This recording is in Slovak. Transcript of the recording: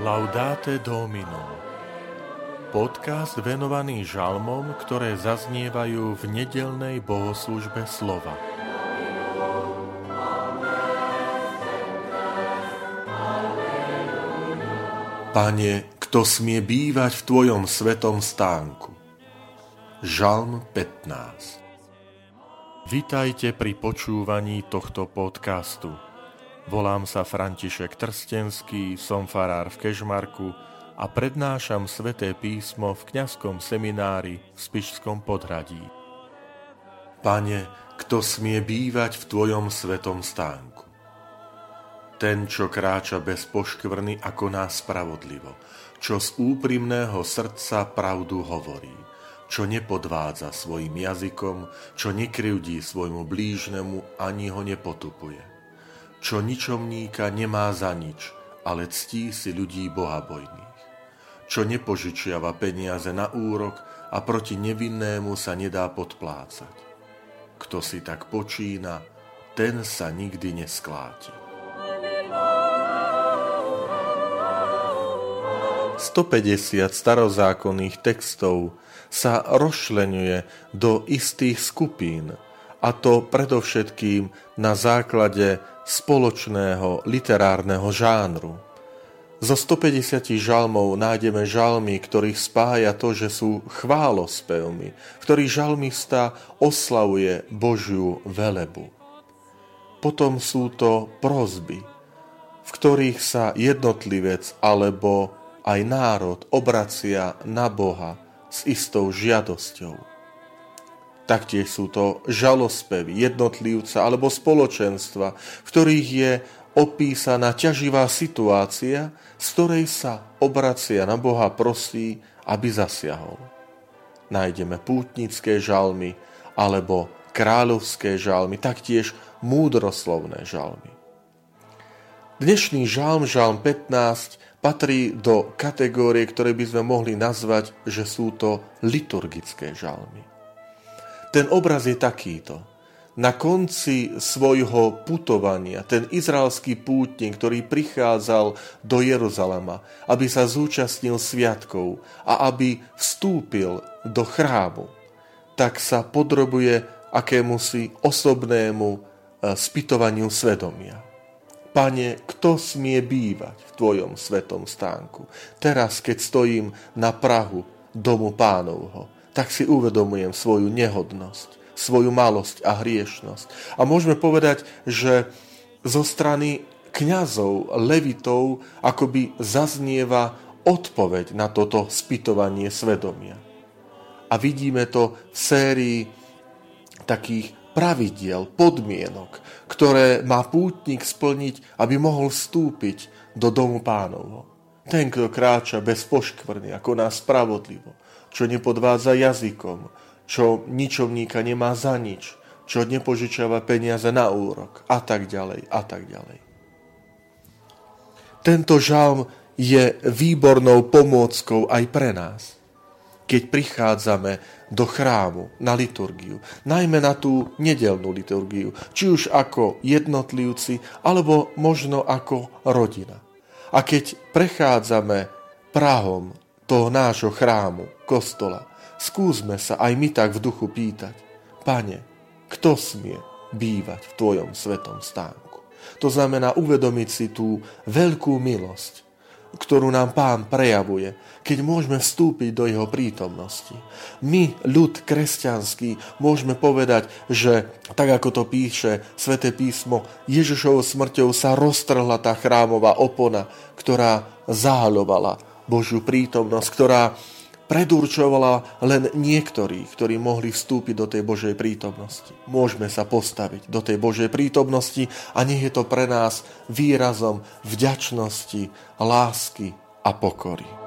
Laudate Domino Podcast venovaný žalmom, ktoré zaznievajú v nedelnej bohoslužbe slova. Pane, kto smie bývať v Tvojom svetom stánku? Žalm 15 Vitajte pri počúvaní tohto podcastu. Volám sa František Trstenský, som farár v Kežmarku a prednášam sveté písmo v kňazskom seminári v Spišskom podhradí. Pane, kto smie bývať v Tvojom svetom stánku? Ten, čo kráča bez poškvrny a koná spravodlivo, čo z úprimného srdca pravdu hovorí, čo nepodvádza svojim jazykom, čo nekryvdí svojmu blížnemu ani ho nepotupuje čo ničomníka nemá za nič, ale ctí si ľudí bohabojných. Čo nepožičiava peniaze na úrok a proti nevinnému sa nedá podplácať. Kto si tak počína, ten sa nikdy neskláti. 150 starozákonných textov sa rozšlenuje do istých skupín, a to predovšetkým na základe spoločného literárneho žánru. Zo 150 žalmov nájdeme žalmy, ktorých spája to, že sú chválospevmi, v ktorých žalmista oslavuje Božiu velebu. Potom sú to prozby, v ktorých sa jednotlivec alebo aj národ obracia na Boha s istou žiadosťou. Taktiež sú to žalospevy jednotlivca alebo spoločenstva, v ktorých je opísaná ťaživá situácia, z ktorej sa obracia na Boha prosí, aby zasiahol. Nájdeme pútnické žalmy alebo kráľovské žalmy, taktiež múdroslovné žalmy. Dnešný žalm, žalm 15, patrí do kategórie, ktoré by sme mohli nazvať, že sú to liturgické žalmy. Ten obraz je takýto. Na konci svojho putovania ten izraelský pútnik, ktorý prichádzal do Jeruzalema, aby sa zúčastnil sviatkov a aby vstúpil do chrámu, tak sa podrobuje akémusi osobnému e, spytovaniu svedomia. Pane, kto smie bývať v Tvojom svetom stánku? Teraz, keď stojím na Prahu domu pánovho, tak si uvedomujem svoju nehodnosť, svoju malosť a hriešnosť. A môžeme povedať, že zo strany kňazov, levitov, akoby zaznieva odpoveď na toto spytovanie svedomia. A vidíme to v sérii takých pravidiel, podmienok, ktoré má pútnik splniť, aby mohol vstúpiť do domu pánovho. Ten, kto kráča bez poškvrny, ako nás spravodlivo, čo nepodvádza jazykom, čo ničovníka nemá za nič, čo nepožičiava peniaze na úrok a tak ďalej a tak ďalej. Tento žalm je výbornou pomôckou aj pre nás, keď prichádzame do chrámu na liturgiu, najmä na tú nedelnú liturgiu, či už ako jednotlivci, alebo možno ako rodina. A keď prechádzame Prahom toho nášho chrámu, kostola, skúsme sa aj my tak v duchu pýtať, Pane, kto smie bývať v Tvojom svetom stánku? To znamená uvedomiť si tú veľkú milosť, ktorú nám Pán prejavuje, keď môžeme vstúpiť do Jeho prítomnosti. My, ľud kresťanský, môžeme povedať, že tak ako to píše sväté písmo, Ježišovou smrťou sa roztrhla tá chrámová opona, ktorá zahaľovala Božiu prítomnosť, ktorá predurčovala len niektorých, ktorí mohli vstúpiť do tej Božej prítomnosti. Môžeme sa postaviť do tej Božej prítomnosti a nech je to pre nás výrazom vďačnosti, lásky a pokory.